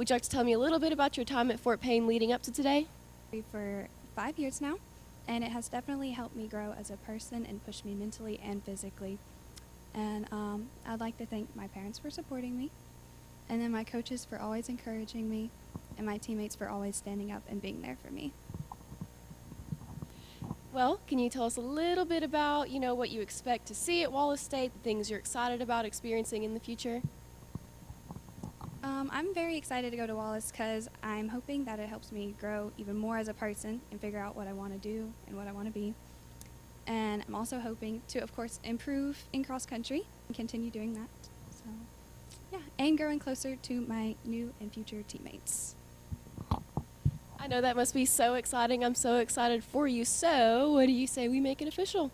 Would you like to tell me a little bit about your time at Fort Payne leading up to today? For five years now, and it has definitely helped me grow as a person and push me mentally and physically. And um, I'd like to thank my parents for supporting me, and then my coaches for always encouraging me, and my teammates for always standing up and being there for me. Well, can you tell us a little bit about, you know, what you expect to see at Wallace State, the things you're excited about experiencing in the future? Um, I'm very excited to go to Wallace because I'm hoping that it helps me grow even more as a person and figure out what I want to do and what I want to be. And I'm also hoping to, of course, improve in cross country and continue doing that. So, yeah, and growing closer to my new and future teammates. I know that must be so exciting. I'm so excited for you. So, what do you say we make it official?